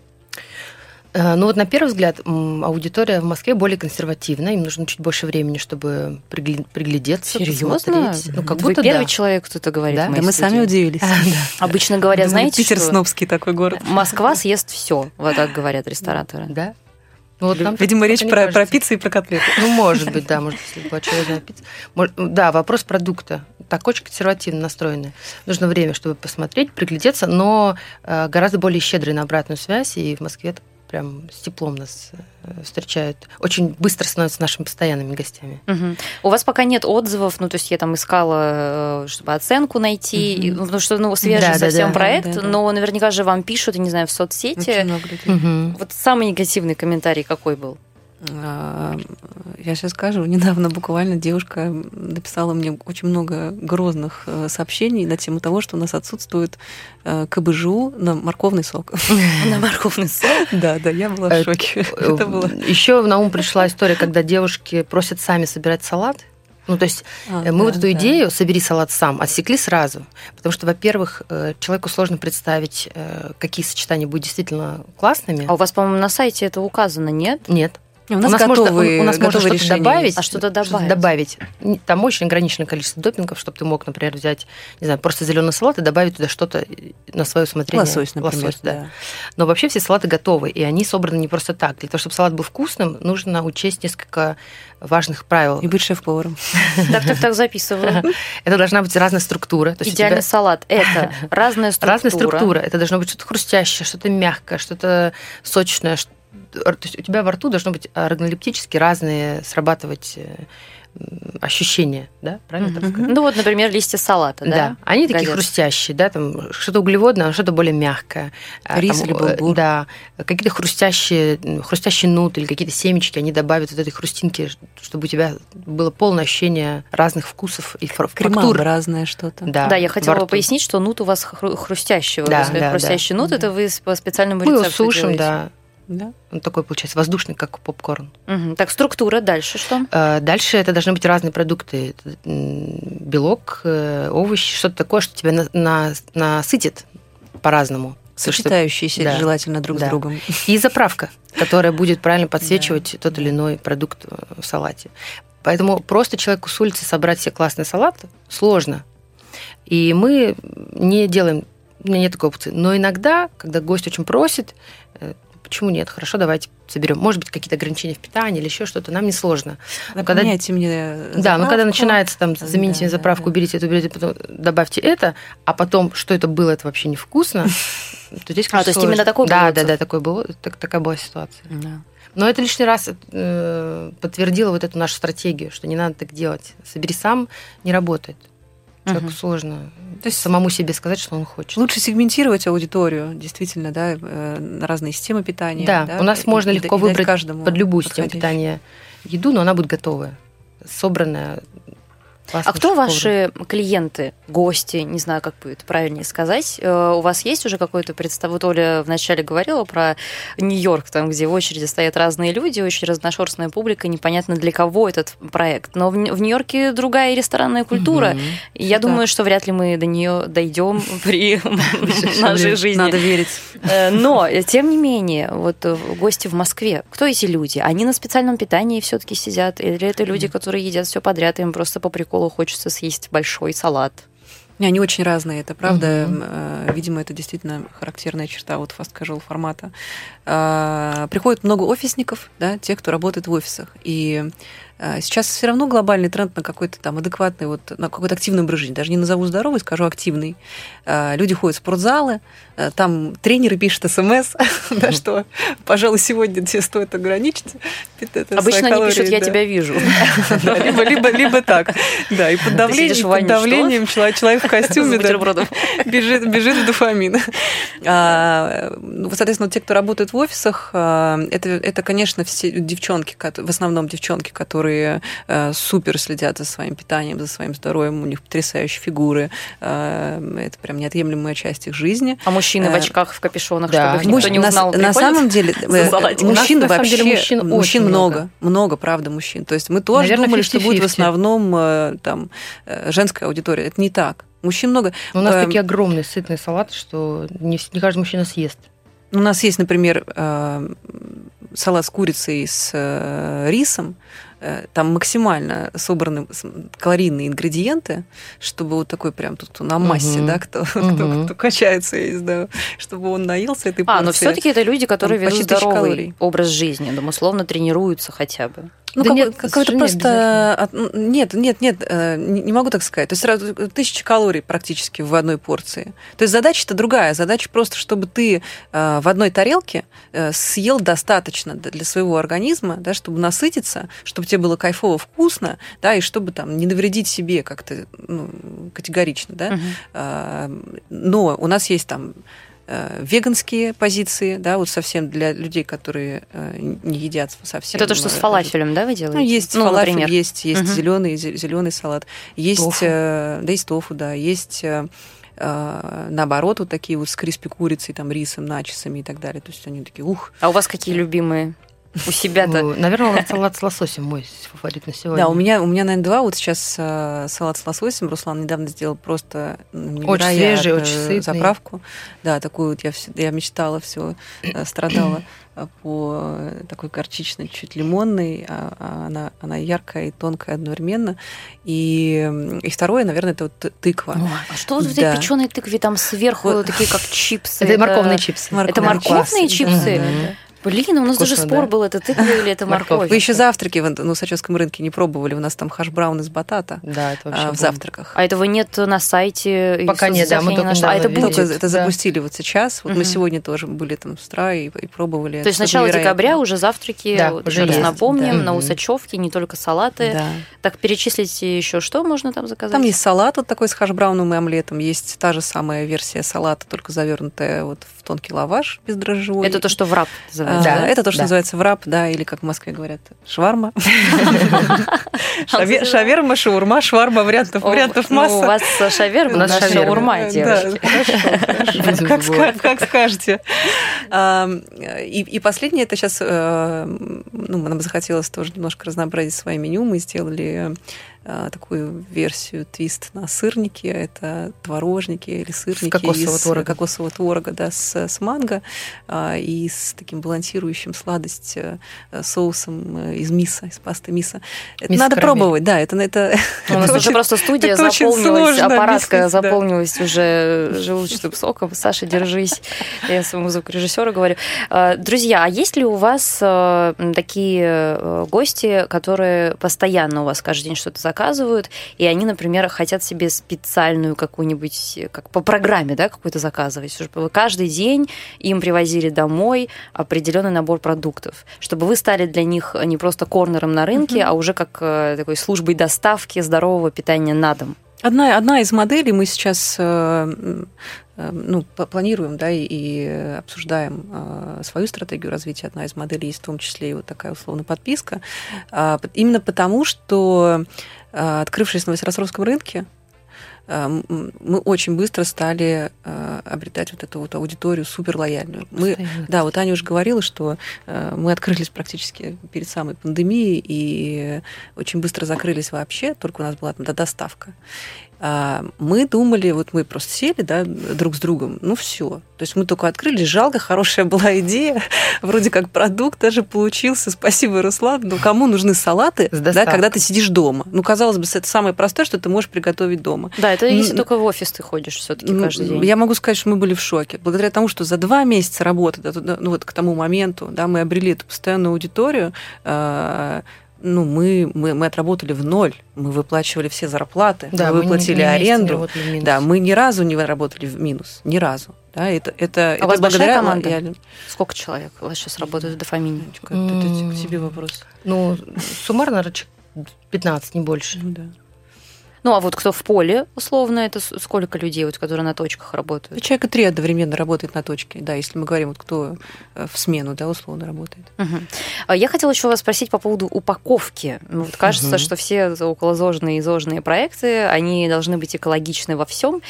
Э, Ну вот на первый взгляд аудитория в Москве более консервативна, им нужно чуть больше времени, чтобы приглядеться, посмотреть. Ну как Вы будто первый да. человек, кто это говорит. Да? Да мы студии. сами удивились. Обычно говорят, Думали, знаете, Питер что снобский такой город. Москва съест все, вот так говорят рестораторы. Да? Ну, вот нам Видимо, речь про, про пиццу и про котлеты. Ну, может быть, да, может, если была человечная пицца. Да, вопрос продукта. Так очень консервативно настроены. Нужно время, чтобы посмотреть, приглядеться, но э, гораздо более щедрый на обратную связь, и в Москве это прям с теплом нас э, встречают. Очень быстро становятся нашими постоянными гостями. Мгм. У вас пока нет отзывов, ну, то есть я там искала, э, чтобы оценку найти, и, ну, потому что, ну, свежий Да, совсем да. проект, Да, да. но наверняка же вам пишут, я не знаю, в Очень соцсети. много людей. Вот самый негативный комментарий какой был? А, Я сейчас скажу, недавно буквально девушка написала мне очень много грозных э, сообщений на тему того, что у нас отсутствует э, КБЖУ на морковный сок. На морковный сок? Да, да, я была в Э, шоке. Это было... Еще на ум пришла история, когда девушки просят сами собирать салат. Ну, то есть А, э, мы вот да, эту да. идею «собери салат сам» отсекли сразу. Потому что, во-первых, э, человеку сложно представить, э, какие сочетания будут действительно классными. А у вас, по-моему, на сайте это указано, нет? Нет. У нас, можно, готовые, у нас можно готовые что-то решения добавить. А что-то добавить? добавить. Не- Там очень ограниченное количество допингов, чтобы ты мог, например, взять, не знаю, просто зеленый салат и добавить туда что-то на свое усмотрение. Лосось, например. Лосось, да. да. Но вообще все салаты готовы, и они собраны не просто так. Для того, чтобы салат был вкусным, нужно учесть несколько важных правил. И быть шеф-поваром. Так, так, так, записываю. Это должна быть разная структура. У Идеальный салат. Это разная структура. разная структура. Это должно быть что-то хрустящее, что-то мягкое, что-то сочное. ш- То есть у тебя во рту должно быть органолептически разные срабатывать э, ощущения, да? Правильно так Мгм. сказать? Ну вот, например, листья салата, да? Да, они такие Годятся. хрустящие, да, там что-то углеводное, а что-то более мягкое. А, Рис там, или э, булгур. Да, какие-то хрустящие, хрустящие нуты или какие-то семечки, они добавят вот этой хрустинки, чтобы у тебя было полное ощущение разных вкусов и фактур. Кремообразное что-то. Да, Да, я хотела пояснить, что нут у вас хру- хрустящий. Да, да, хрустящий да. нут, это вы по специальному Мы его рецепту сушим, делаете. да. Да? Он такой получается воздушный, как попкорн. Мгм. Так, структура дальше что? Э, Дальше это должны быть разные продукты. М, Белок, э, овощи, что-то такое, что тебя на- на- насытит по-разному. Сочетающиеся Да. желательно друг Да. с другом. И заправка, которая будет правильно подсвечивать тот или иной продукт э, в салате. Поэтому просто человеку с улицы собрать все классный салат сложно. И мы не делаем, у меня нет такой опции. Но иногда, когда гость очень просит, э, почему нет? Хорошо, давайте соберем. Может быть, какие-то ограничения в питании или еще что-то, нам не сложно. Но когда- мне Да, но заправку. когда начинается там, замените Да, мне да, заправку, да. уберите это, уберите, потом добавьте это, а потом, что это было, это вообще невкусно, то здесь, А, конечно, то есть именно такой был Да, да, да, такой был, так- такая была ситуация. Да. Но это лишний раз э, подтвердило вот эту нашу стратегию, что не надо так делать. Собери сам не работает. Человеку Мгм. сложно То есть самому себе сказать, что он хочет. Лучше сегментировать аудиторию, действительно, да, э, на разные системы питания. Да, у нас и- можно и- легко и выбрать каждому Под любую систему питания еду, но она будет готовая, собранная. А кто шеф-поваром. ваши клиенты, гости, не знаю, как будет правильнее сказать? Э, У вас есть уже какое-то представление? Вот Оля вначале говорила про Нью-Йорк, там, где в очереди стоят разные люди, очень разношерстная публика, непонятно для кого этот проект. Но в Нью-Йорке другая ресторанная культура. И я Всё думаю, что вряд ли мы до нее дойдем при нашей жизни. Надо верить. Э, Но, э, тем не менее, вот гости в Москве, кто эти люди? Они на специальном питании все-таки сидят? Или это люди, которые едят все подряд, им просто по приколу хочется съесть большой салат? Не, они очень разные, это правда. Э, Видимо, это действительно характерная черта вот casual формата. Э, Приходит много офисников, да, тех, кто работает в офисах. И А, сейчас все равно глобальный тренд на какой-то там адекватный, вот, на какой-то активный образ жизни. Даже не назову здоровый, скажу активный. А, люди ходят в спортзалы, а, там тренеры пишут смс, да, что, пожалуй, сегодня тебе стоит ограничить. Обычно они пишут, я тебя вижу. Либо, так. Да, и под давлением, человек в костюме бежит, бежит в дофамин. Ну, соответственно, те, кто работает в офисах, это, это, конечно, все девчонки, в основном девчонки, которые э, супер следят за своим питанием, за своим здоровьем, у них потрясающие фигуры, э, это прям неотъемлемая часть их жизни. А мужчины в э, очках, в капюшонах, да. чтобы их никто не узнал, На, на самом деле, мужчин вообще, деле, мужчин, мужчин много, много, правда, мужчин. То есть мы тоже Наверное, думали, 50-50. что будет в основном там женская аудитория. Это не так. Мужчин много. У нас такие огромные сытные салаты, что не, не каждый мужчина съест. У нас есть, например, салат с курицей с рисом. Э, там максимально собраны калорийные ингредиенты, чтобы вот такой прям тут на массе, угу. да, кто, угу. кто, кто качается, я не знаю, чтобы он наелся этой порции. А, но все-таки это люди, которые ведут здоровый калорий. образ жизни, там, условно тренируются хотя бы. Ну, да как, нет, какой-то просто... Нет, нет, нет, э, не могу так сказать. То есть сразу тысяча калорий практически в одной порции. То есть задача-то другая. Задача просто, чтобы ты э, в одной тарелке съел достаточно для своего организма, да, чтобы насытиться, чтобы тебе было кайфово вкусно, да, и чтобы там не навредить себе как-то ну, категорично, да. Угу. Но у нас есть там Э, веганские позиции, да, вот совсем для людей, которые э, не едят совсем. Это то, что с э, фалафелем, да, вы делаете? Ну, есть ну, фалафель, например. есть, есть угу. зеленый, зеленый салат, есть, тофу. да, есть тофу, да, есть наоборот, вот такие вот с криспи курицей, там, рисом, начесами и так далее. То есть они такие, ух. А у вас какие любимые? У себя-то. Наверное, салат с лососем мой фаворит на сегодня. Да, у меня, у меня, наверное, два. Вот сейчас э, салат с лососем. Руслан недавно сделал просто очень свежий, очень сытный. заправку. Да, такую вот я, я мечтала, все э, страдала по такой горчичной, чуть лимонной, а, а она, она яркая и тонкая одновременно. И, и второе, наверное, это вот тыква. О, а что вот в этой да. печеной тыкве там сверху вот. такие как чипсы? Это, это морковные чипсы. Это морковные чипсы? Mm-hmm. Блин, у нас Вкусно, даже спор да? был, это тыква или это морковь. Вы еще завтраки в Нусачевском рынке не пробовали, у нас там хаш-браун из батата да, это а, в завтраках. А этого нет на сайте? Пока нет, да, мы только А это будет? Это да. запустили вот сейчас, вот угу. мы сегодня тоже были там с утра и, и пробовали. То есть с начала декабря уже завтраки, да, вот, уже раз напомним, да. на Усачевке, не только салаты. Да. Так, перечислить еще что можно там заказать? Там есть салат вот такой с хаш-брауном и омлетом, есть та же самая версия салата, только завернутая вот в тонкий лаваш бездрожжевой. Это то, что в раб называется, да? Это то, что называется врап, да, или как в Москве говорят, шварма. Шаверма, шаурма, шварма, вариантов вариантов ну, масса. У вас шаверма, у нас шаурма, девочки. Как скажете. И последнее, это сейчас, э, ну, нам захотелось тоже немножко разнообразить свое меню. Мы сделали а, такую версию твист на сырники. Это творожники или сырники с кокосового из творога. кокосового творога да, с, с манго а, и с таким балансирующим сладость э, соусом э, из миса, из пасты миса. Это мисс надо карамель. пробовать, да. Это, это, У нас уже просто студия заполнилась, аппаратка заполнилась уже желудочным соком. Саша, держись. Я своему звукорежиссеру говорю. Друзья, а есть ли у вас э, такие гости, которые постоянно у вас каждый день что-то заказывают, и они, например, хотят себе специальную какую-нибудь, как по программе, да, какую-то заказывать, чтобы каждый день им привозили домой определенный набор продуктов, чтобы вы стали для них не просто корнером на рынке, mm-hmm. а уже как э, такой службой доставки здорового питания на дом. Одна, одна из моделей мы сейчас э, э, ну, планируем да, и, обсуждаем свою стратегию развития. Одна из моделей есть в том числе и вот такая условная подписка. А, именно потому, что открывшись на Василосровском рынке, э, мы очень быстро стали э, обретать вот эту вот аудиторию супер лояльную. Мы, да, вот Аня уже говорила, что мы открылись практически перед самой пандемией и очень быстро закрылись вообще, только у нас была там доставка. А, мы думали, вот мы просто сели, да, друг с другом, ну все. То есть мы только открыли, жалко, хорошая была идея, вроде как продукт даже получился, спасибо, Руслан, но кому нужны салаты, да, когда ты сидишь дома? Ну, казалось бы, это самое простое, что ты можешь приготовить дома. Да, это если только в офис ты ходишь все таки каждый день. Я могу сказать, что мы были в шоке. Благодаря тому, что за два месяца работы, ну вот к тому моменту, да, мы обрели эту постоянную аудиторию, а, ну, мы, мы, мы отработали в ноль, мы выплачивали все зарплаты, Да, мы не- выплатили мы не аренду. минус. Да, мы ни разу не работали в минус, ни разу. Да, это, это, это А вас большая благодаря команда? лояльным- Сколько человек у вас сейчас работает в дофамине? Это, это М. к тебе вопрос. Ну, суммарно, наверное, человек 15, не больше. Ну, да. Ну, а вот кто в поле, условно, это сколько людей, вот, которые на точках работают? Человека три одновременно работает на точке, да, если мы говорим, вот кто э, в смену, да, условно работает. А Я хотела еще вас спросить по поводу упаковки. Ну, Вот кажется, Мгм. что все околозожные и зожные проекты, они должны быть экологичны во всем.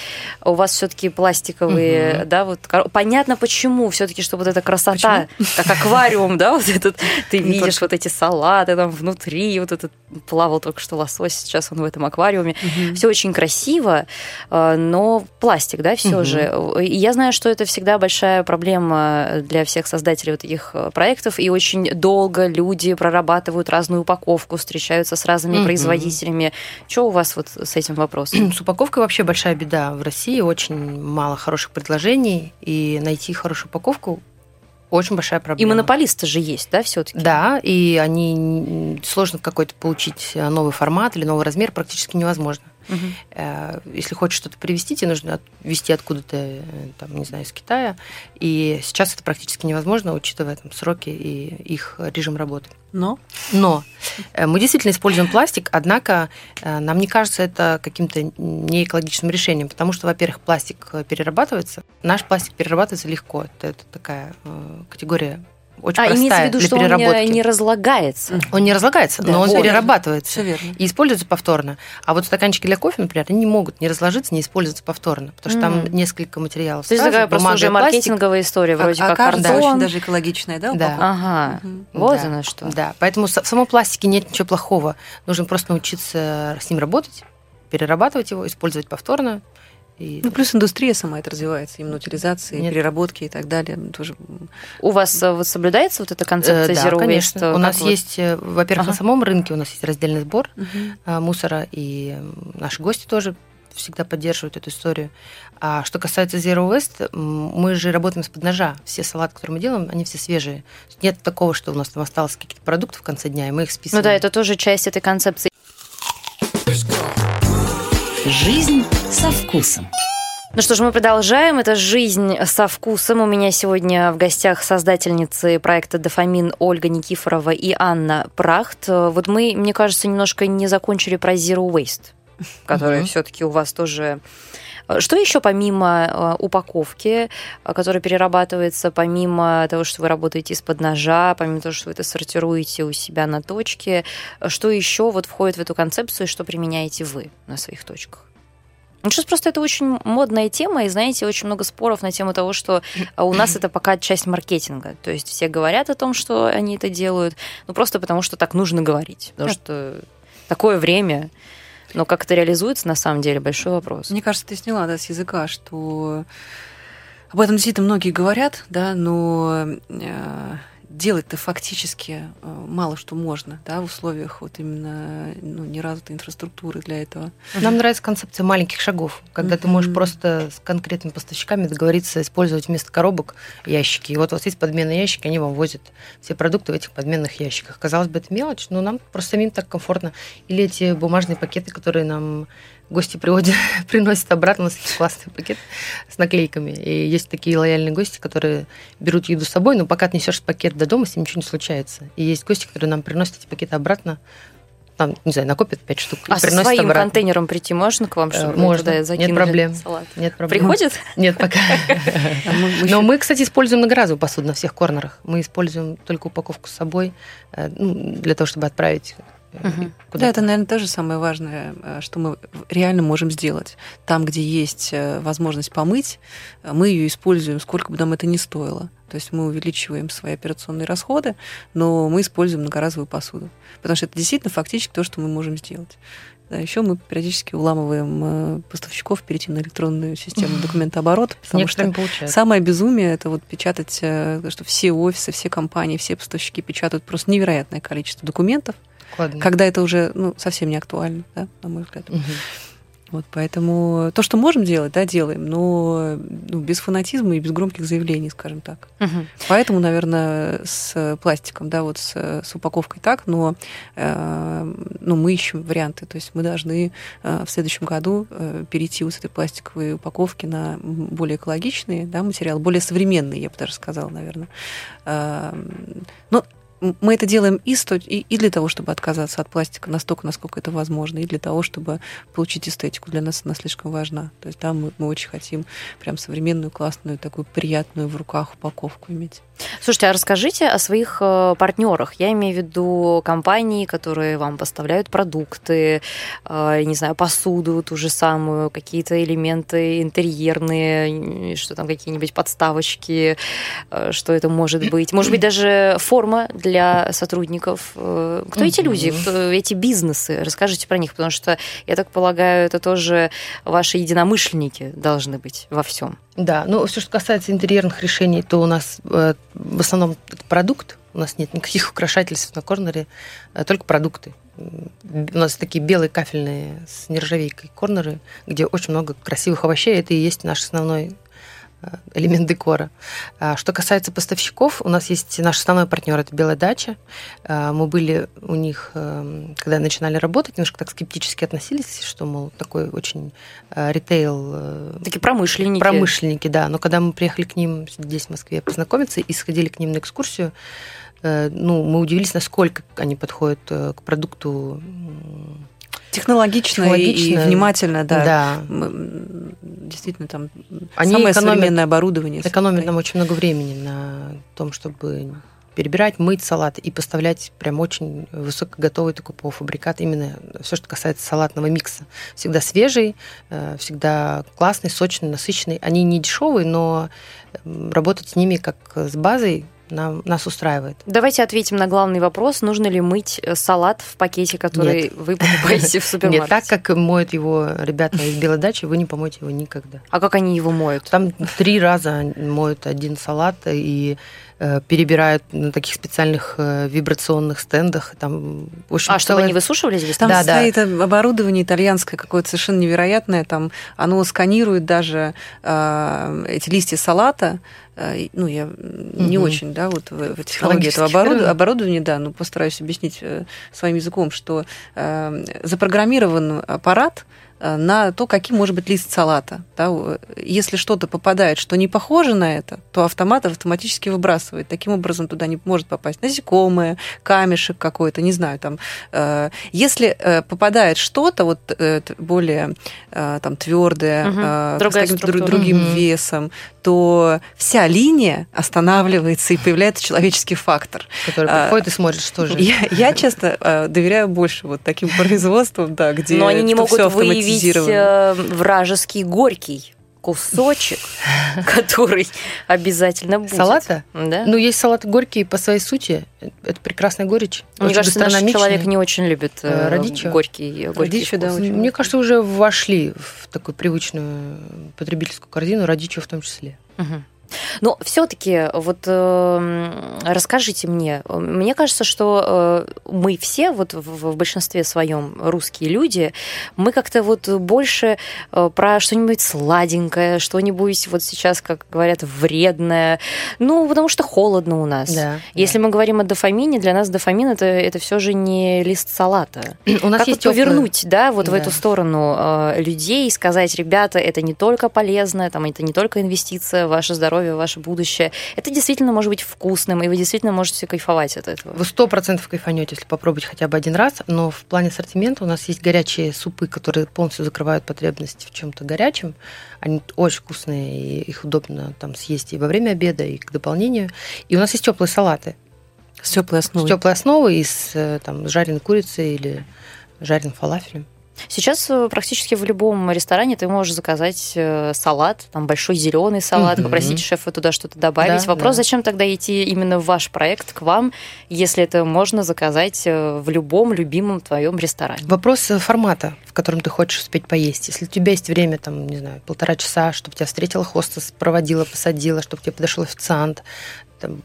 У вас все-таки пластиковые, Мгм. да, вот понятно почему, все-таки, что вот эта красота, как аквариум, да, вот этот, ты видишь вот эти салаты там внутри, вот этот плавал только что лосось, сейчас он в этом аквариуме. Все очень красиво, э, но пластик, да, все Мгм. же. И я знаю, что это всегда большая проблема для всех создателей вот таких э, проектов, и очень долго люди прорабатывают разную упаковку, встречаются с разными Мгм. производителями. Что у вас вот с этим вопросом? С упаковкой вообще большая беда. В России очень мало хороших предложений, и найти хорошую упаковку очень большая И проблема. монополисты же есть, да, все-таки? Да, и они сложно какой-то получить э, новый формат или новый размер практически невозможно. Э, Если хочешь что-то привезти, тебе нужно везти откуда-то, э, там, не знаю, из Китая. И сейчас это практически невозможно, учитывая там, сроки и их режим работы. Но Но э, мы действительно используем пластик, однако нам не кажется это каким-то неэкологичным решением, потому что, во-первых, пластик перерабатывается. Наш пластик перерабатывается легко. Это, это такая категория очень А, простая имеется в виду, для что он переработки. не, не разлагается. Он не разлагается, Да, но он вот. перерабатывается. все верно. И используется повторно. А вот стаканчики для кофе, например, они не могут не разложиться, не использоваться повторно, потому что там Мгм. несколько материалов. То есть такая просто бумага уже маркетинговая история, вроде а, как кажется картон. очень даже экологичная, да? Да. Ага, Мгм. вот Да. оно что. Да, поэтому в самом пластике нет ничего плохого. Нужно просто научиться с ним работать, перерабатывать его, использовать повторно. И Ну, плюс индустрия сама это развивается, именно утилизации, Нет. переработки и так далее. Тоже У вас э, вот соблюдается вот эта Э, концепция да, Zero конечно. Waste? У Как нас вот? есть, э, во-первых, Ага. на самом рынке у нас есть раздельный сбор э, мусора, и наши гости тоже всегда поддерживают эту историю. А что касается Zero Waste, мы же работаем из-под ножа. Все салаты, которые мы делаем, они все свежие. Нет такого, что у нас там осталось какие-то продукты в конце дня, и мы их Ну списываем. да, это тоже часть этой концепции. Жизнь со вкусом. Ну что ж, мы продолжаем. Это «Жизнь со вкусом». У меня сегодня в гостях создательницы проекта «Дофамин» Ольга Никифорова и Анна Прахт. Вот мы, мне кажется, немножко не закончили про Zero Waste, который Мгм. все-таки у вас тоже... Что еще помимо э, упаковки, э, которая перерабатывается, помимо того, что вы работаете из-под ножа, помимо того, что вы это сортируете у себя на точке, э, что еще вот входит в эту концепцию и что применяете вы на своих точках? Ну, сейчас просто это очень модная тема, и, знаете, очень много споров на тему того, что а, у нас это пока часть маркетинга. То есть все говорят о том, что они это делают, ну, просто потому что так нужно говорить. Потому что такое время, но как это реализуется, на самом деле, большой вопрос. Мне кажется, ты сняла да, с языка, что об этом действительно многие говорят, да, но э, делать-то фактически э, мало что можно, да, в условиях вот именно ну, неразвитой инфраструктуры для этого. Нам нравится концепция маленьких шагов, когда ты можешь просто с конкретными поставщиками договориться использовать вместо коробок ящики. И вот у вас есть подменные ящики, они вам возят все продукты в этих подменных ящиках. Казалось бы, это мелочь, но нам просто самим так комфортно. Или эти бумажные пакеты, которые нам гости приводят, приносят обратно, у нас есть классный пакет с наклейками. И есть такие лояльные гости, которые берут еду с собой, но пока отнесешь пакет до дома, с ним ничего не случается. И есть гости, которые нам приносят эти пакеты обратно, там, не знаю, накопят 5 штук А со своим обратно. контейнером прийти можно к вам, Э, чтобы можно, туда нет закинули проблем. салат? Нет проблем. Приходит? Нет, пока. А Но мы, кстати, используем многоразовую посуду на всех корнерах. Мы используем только упаковку с собой э, ну, для того, чтобы отправить куда-то. Да, это, наверное, тоже самое важное, э, что мы реально можем сделать. Там, где есть э, возможность помыть, э, мы ее используем, сколько бы нам это ни стоило. То есть мы увеличиваем свои операционные расходы, но мы используем многоразовую посуду. Потому что это действительно фактически то, что мы можем сделать. Да, еще мы периодически уламываем поставщиков перейти на электронную систему документооборота, потому что получается. Самое безумие это вот печатать, что все офисы, все компании, все поставщики печатают просто невероятное количество документов, Складно. когда это уже ну, совсем не актуально, да, на мой взгляд. Мгм. Вот, поэтому то, что можем делать, да, делаем, но ну, без фанатизма и без громких заявлений, скажем так. Угу. Поэтому, наверное, с пластиком, да, вот с, с упаковкой так, но э, ну, мы ищем варианты. То есть мы должны э, в следующем году э, перейти вот с этой пластиковой упаковки на более экологичные да, материалы, более современные, я бы даже сказала, наверное. Э, но мы это делаем и, сто... и, для того, чтобы отказаться от пластика настолько, насколько это возможно, и для того, чтобы получить эстетику. Для нас она слишком важна. То есть, да, мы, мы очень хотим прям современную, классную, такую приятную в руках упаковку иметь. Слушайте, а расскажите о своих э, партнерах. Я имею в виду компании, которые вам поставляют продукты, э, не знаю, посуду ту же самую, какие-то элементы интерьерные, что там какие-нибудь подставочки, э, что это может быть. Может быть, даже форма для сотрудников. Кто эти люди, кто эти бизнесы? Расскажите про них, потому что, я так полагаю, это тоже ваши единомышленники должны быть во всем. Да, ну все, что касается интерьерных решений, то у нас э, в основном продукт. У нас нет никаких украшательств на корнере, э, только продукты. У нас такие белые кафельные с нержавейкой корнеры, где очень много красивых овощей. Это и есть наш основной Э, элемент декора. А, что касается поставщиков, у нас есть наш основной партнер, это Белая дача. А, мы были у них, эм, когда начинали работать, немножко так скептически относились, что, мол, такой очень э, ритейл... Э, Такие промышленники. Промышленники, да. Но когда мы приехали к ним здесь, в Москве, познакомиться и сходили к ним на экскурсию, ну, мы удивились, насколько они подходят к продукту Технологично, Технологично и внимательно, да. да. Действительно, там Они самое экономят, современное оборудование. Экономят нам очень много времени на том, чтобы перебирать, мыть салат и поставлять прям очень высокоготовый такой полуфабрикат, именно все, что касается салатного микса. Всегда свежий, э, всегда классный, сочный, насыщенный. Они не дешевые, но работать с ними как с базой нам, нас устраивает. Давайте ответим на главный вопрос. Нужно ли мыть э, салат в пакете, который Нет. вы покупаете в супермаркете? Нет, так как моют его ребята из Белой дачи, вы не помоете его никогда. А как они его моют? Там три раза моют один салат, и Э, перебирают на таких специальных э, вибрационных стендах. Там, в общем, а, чтобы они высушивались здесь? Там да, стоит да. оборудование итальянское какое-то совершенно невероятное. Там оно сканирует даже э, эти листья салата. Э, ну, я угу. не очень, да, вот в, в технологии этого оборуд... оборудования, да, но постараюсь объяснить э, своим языком, что э, запрограммирован аппарат, на то, каким может быть лист салата. Да? Если что-то попадает, что не похоже на это, то автомат автоматически выбрасывает. Таким образом туда не может попасть насекомое, камешек какой-то, не знаю. Там. Э, если э, попадает что-то вот более там, твердое, угу. с каким-то другим угу. весом, то вся линия останавливается и появляется человеческий фактор. Который а, приходит и смотрит, что же. Я, я часто доверяю больше вот таким производствам, да, где Но они не могут выявить выявить э, вражеский горький кусочек, который обязательно будет. Салата? Да. Ну, есть салаты горькие по своей сути. Это прекрасная горечь. Мне кажется, наш человек не очень любит э, радичо. горький, горький радичо, да, очень Мне кажется, уже вошли в такую привычную потребительскую корзину, радичо в том числе. Угу. Но все-таки вот э, расскажите мне, мне кажется, что э, мы все вот в, в большинстве своем русские люди, мы как-то вот больше э, про что-нибудь сладенькое, что-нибудь вот сейчас, как говорят, вредное, ну потому что холодно у нас. Да, Если да. мы говорим о дофамине, для нас дофамин это это все же не лист салата. У нас как есть вот повернуть, да, вот да. в эту сторону э, людей и сказать, ребята, это не только полезно, там это не только инвестиция в ваше здоровье здоровье, ваше будущее. Это действительно может быть вкусным, и вы действительно можете кайфовать от этого. Вы сто процентов кайфанете, если попробовать хотя бы один раз, но в плане ассортимента у нас есть горячие супы, которые полностью закрывают потребность в чем-то горячем. Они очень вкусные, и их удобно там съесть и во время обеда, и к дополнению. И у нас есть теплые салаты. С теплой основой. С теплой основой и с э, там, жареной курицей или жареным фалафелем. Сейчас э, практически в любом ресторане ты можешь заказать э, салат, там большой зеленый салат, mm-hmm. попросить шефа туда что-то добавить. Да, Вопрос, да. зачем тогда идти именно в ваш проект к вам, если это можно заказать э, в любом любимом твоем ресторане? Вопрос формата, в котором ты хочешь успеть поесть. Если у тебя есть время, там, не знаю, полтора часа, чтобы тебя встретила хостес, проводила, посадила, чтобы тебе подошел официант, там,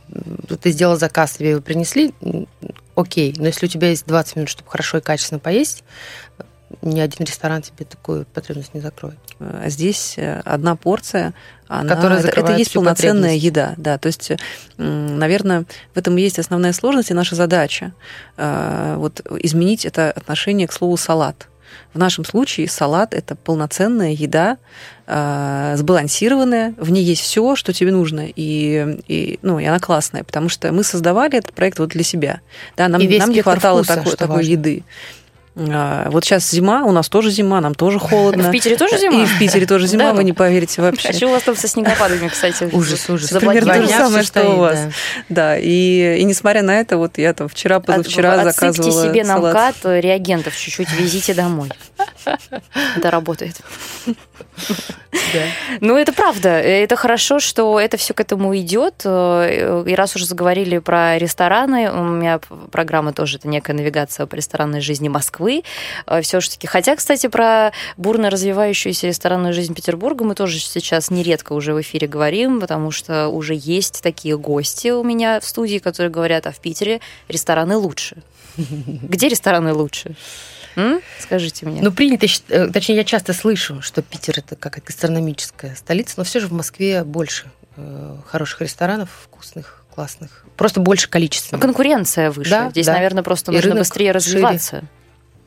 ты сделал заказ, тебе его принесли, окей. Но если у тебя есть 20 минут, чтобы хорошо и качественно поесть, ни один ресторан тебе такую потребность не закроет. А здесь э, одна порция, она, Которая это, это есть полноценная еда, да. То есть, наверное, в этом и есть основная сложность и наша задача. Э, вот изменить это отношение к слову салат. В нашем случае салат это полноценная еда, э, сбалансированная, в ней есть все, что тебе нужно, и, и, ну, и она классная, потому что мы создавали этот проект вот для себя. Да, нам, нам не хватало вкуса, такой, такой еды. А, вот сейчас зима, у нас тоже зима, нам тоже холодно. В Питере тоже зима? И в Питере тоже зима, вы не поверите вообще. Хочу у вас там со снегопадами, кстати. Ужас, ужас. Примерно то же самое, что у вас. Да, и, и несмотря на это, вот я там вчера, позавчера заказывала себе на МКАД реагентов чуть-чуть, везите домой. Это работает. Ну, это правда. Это хорошо, что это все к этому идет. И раз уже заговорили про рестораны, у меня программа тоже это некая навигация по ресторанной жизни Москвы. Э, Все-таки. Хотя, кстати, про бурно развивающуюся ресторанную жизнь Петербурга мы тоже сейчас нередко уже в эфире говорим, потому что уже есть такие гости у меня в студии, которые говорят, а в Питере рестораны лучше. Где рестораны лучше? М? Скажите мне. Ну, принято, э, точнее, я часто слышу, что Питер это как гастрономическая столица, но все же в Москве больше э, хороших ресторанов, вкусных, классных. Просто больше количества. Конкуренция выше. Да, Здесь, да. наверное, просто И нужно быстрее развиваться.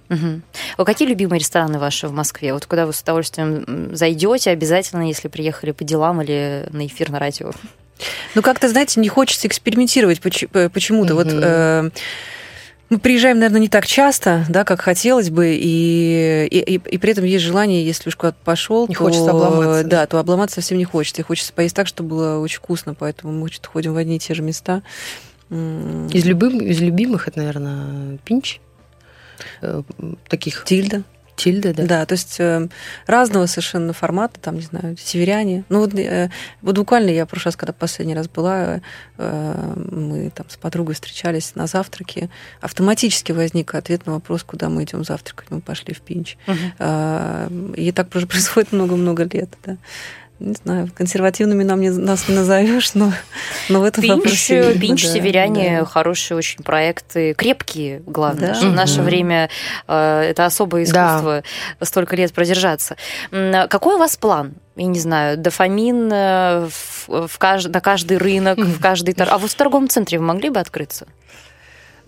Угу. А какие любимые рестораны ваши в Москве? Вот куда вы с удовольствием зайдете обязательно, если приехали по делам или на эфир на радио? Ну, как-то, знаете, не хочется экспериментировать почему-то. Угу. Вот э, мы приезжаем, наверное, не так часто, да, как хотелось бы, и, и, и при этом есть желание, если уж куда-то пошел, не то, хочется обломаться. Да, то обломаться совсем не хочется. И хочется поесть так, чтобы было очень вкусно, поэтому мы что-то ходим в одни и те же места. Из, любым, из любимых это, наверное, пинч. Э, таких. Тильда. Тильда, да. Да, то есть э, разного совершенно формата, там, не знаю, северяне. Ну, вот, э, вот буквально я в прошлый раз, когда последний раз была, э, мы там с подругой встречались на завтраке, автоматически возник ответ на вопрос, куда мы идем завтракать. Мы пошли в Пинч. Угу. Э, и так происходит много-много лет, да не знаю, консервативными нам не, нас не назовешь, но, но в этом Пинч, вопросе... Пинч, да, северяне, да. хорошие очень проекты, крепкие, главное. Да. В наше угу. время э, это особое искусство да. столько лет продержаться. Какой у вас план? я не знаю, дофамин э, в, в кажд... на каждый рынок, в каждый... А вот в торговом центре вы могли бы открыться?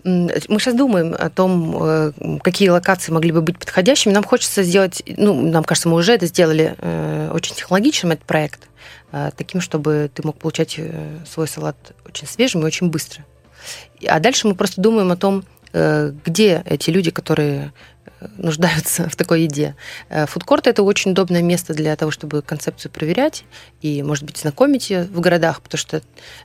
Мы сейчас думаем о том, э, какие локации могли бы быть подходящими. Нам хочется сделать, ну, нам кажется, мы уже это сделали э, очень технологичным, этот проект, э, таким, чтобы ты мог получать свой салат очень свежим и очень быстро. А дальше мы просто думаем о том, где эти люди, которые нуждаются в такой еде. Э, фудкорт – это очень удобное место для того, чтобы концепцию проверять и, может быть, знакомить ее в городах, потому что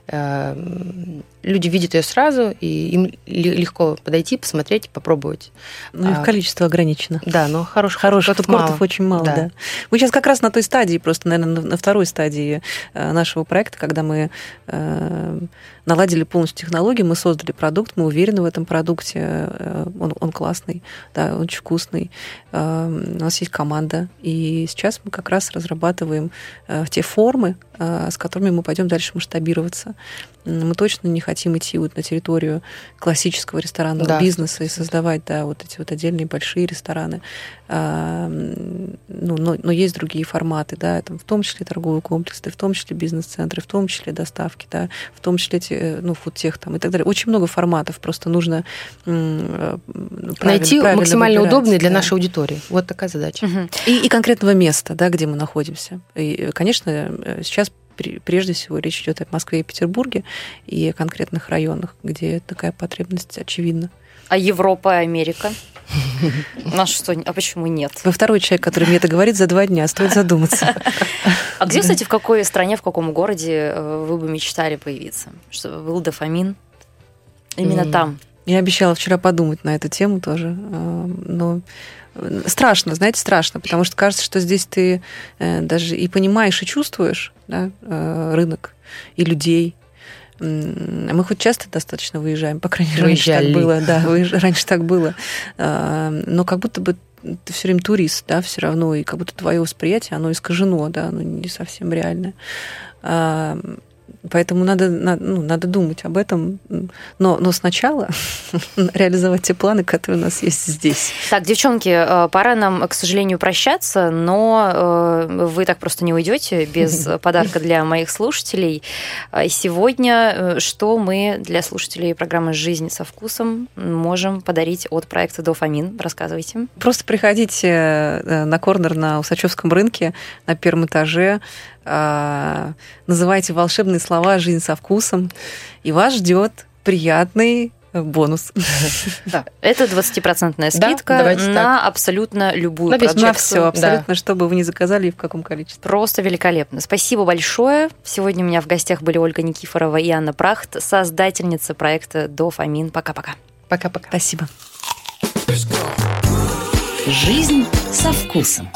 э, люди видят ее сразу, и им легко подойти, посмотреть, попробовать. Ну, их а, количество ограничено. Да, но хороших, хороших фудкортов мало. очень мало, да. да. Мы сейчас как раз на той стадии, просто, наверное, на второй стадии э, нашего проекта, когда мы э, наладили полностью технологию, мы создали продукт, мы уверены в этом продукте, э, он, он классный, да, очень вкусный. Э, у нас есть команда, и сейчас мы как раз разрабатываем э, те формы, с которыми мы пойдем дальше масштабироваться. Мы точно не хотим идти вот на территорию классического ресторанного да, бизнеса и создавать, да, вот эти вот отдельные большие рестораны. Ну, но, но есть другие форматы, да, там, в том числе торговые комплексы, в том числе бизнес-центры, в том числе доставки, да, в том числе эти Э, ну, фудтех там и так далее. Очень много форматов, просто нужно э, найти правильно максимально удобный для да. нашей аудитории. Вот такая задача. Угу. И, и конкретного места, да, где мы находимся. И, конечно, э, сейчас прежде всего речь идет о Москве и Петербурге и о конкретных районах, где такая потребность очевидна. А Европа и Америка? На что? А почему нет? Вы второй человек, который мне это говорит за два дня, стоит задуматься. А где, кстати, в какой стране, в каком городе э, вы бы мечтали появиться? Чтобы был дофамин? Именно там. Я обещала вчера подумать на эту тему тоже, э, но страшно, знаете, страшно, потому что кажется, что здесь ты э, даже и понимаешь, и чувствуешь да, рынок и людей, мы хоть часто достаточно выезжаем, по крайней мере, раньше так было, да, раньше так было. А, но как будто бы ты все время турист, да, все равно, и как будто твое восприятие, оно искажено, да, оно не совсем реальное. Поэтому надо, ну, надо думать об этом. Но, но сначала реализовать те планы, которые у нас есть здесь. Так, девчонки, э, пора нам, к сожалению, прощаться, но э, вы так просто не уйдете без подарка для моих слушателей. Э, сегодня что мы для слушателей программы «Жизнь со вкусом» можем подарить от проекта «Дофамин»? Рассказывайте. Просто приходите на корнер на Усачевском рынке на первом этаже, называйте волшебные слова «Жизнь со вкусом», и вас ждет приятный бонус. Да. Это 20% скидка да, на так. абсолютно любую на продукцию. На все, абсолютно, да. что бы вы ни заказали и в каком количестве. Просто великолепно. Спасибо большое. Сегодня у меня в гостях были Ольга Никифорова и Анна Прахт, создательница проекта Дофамин. Пока-пока. Пока-пока. Спасибо. Жизнь со вкусом.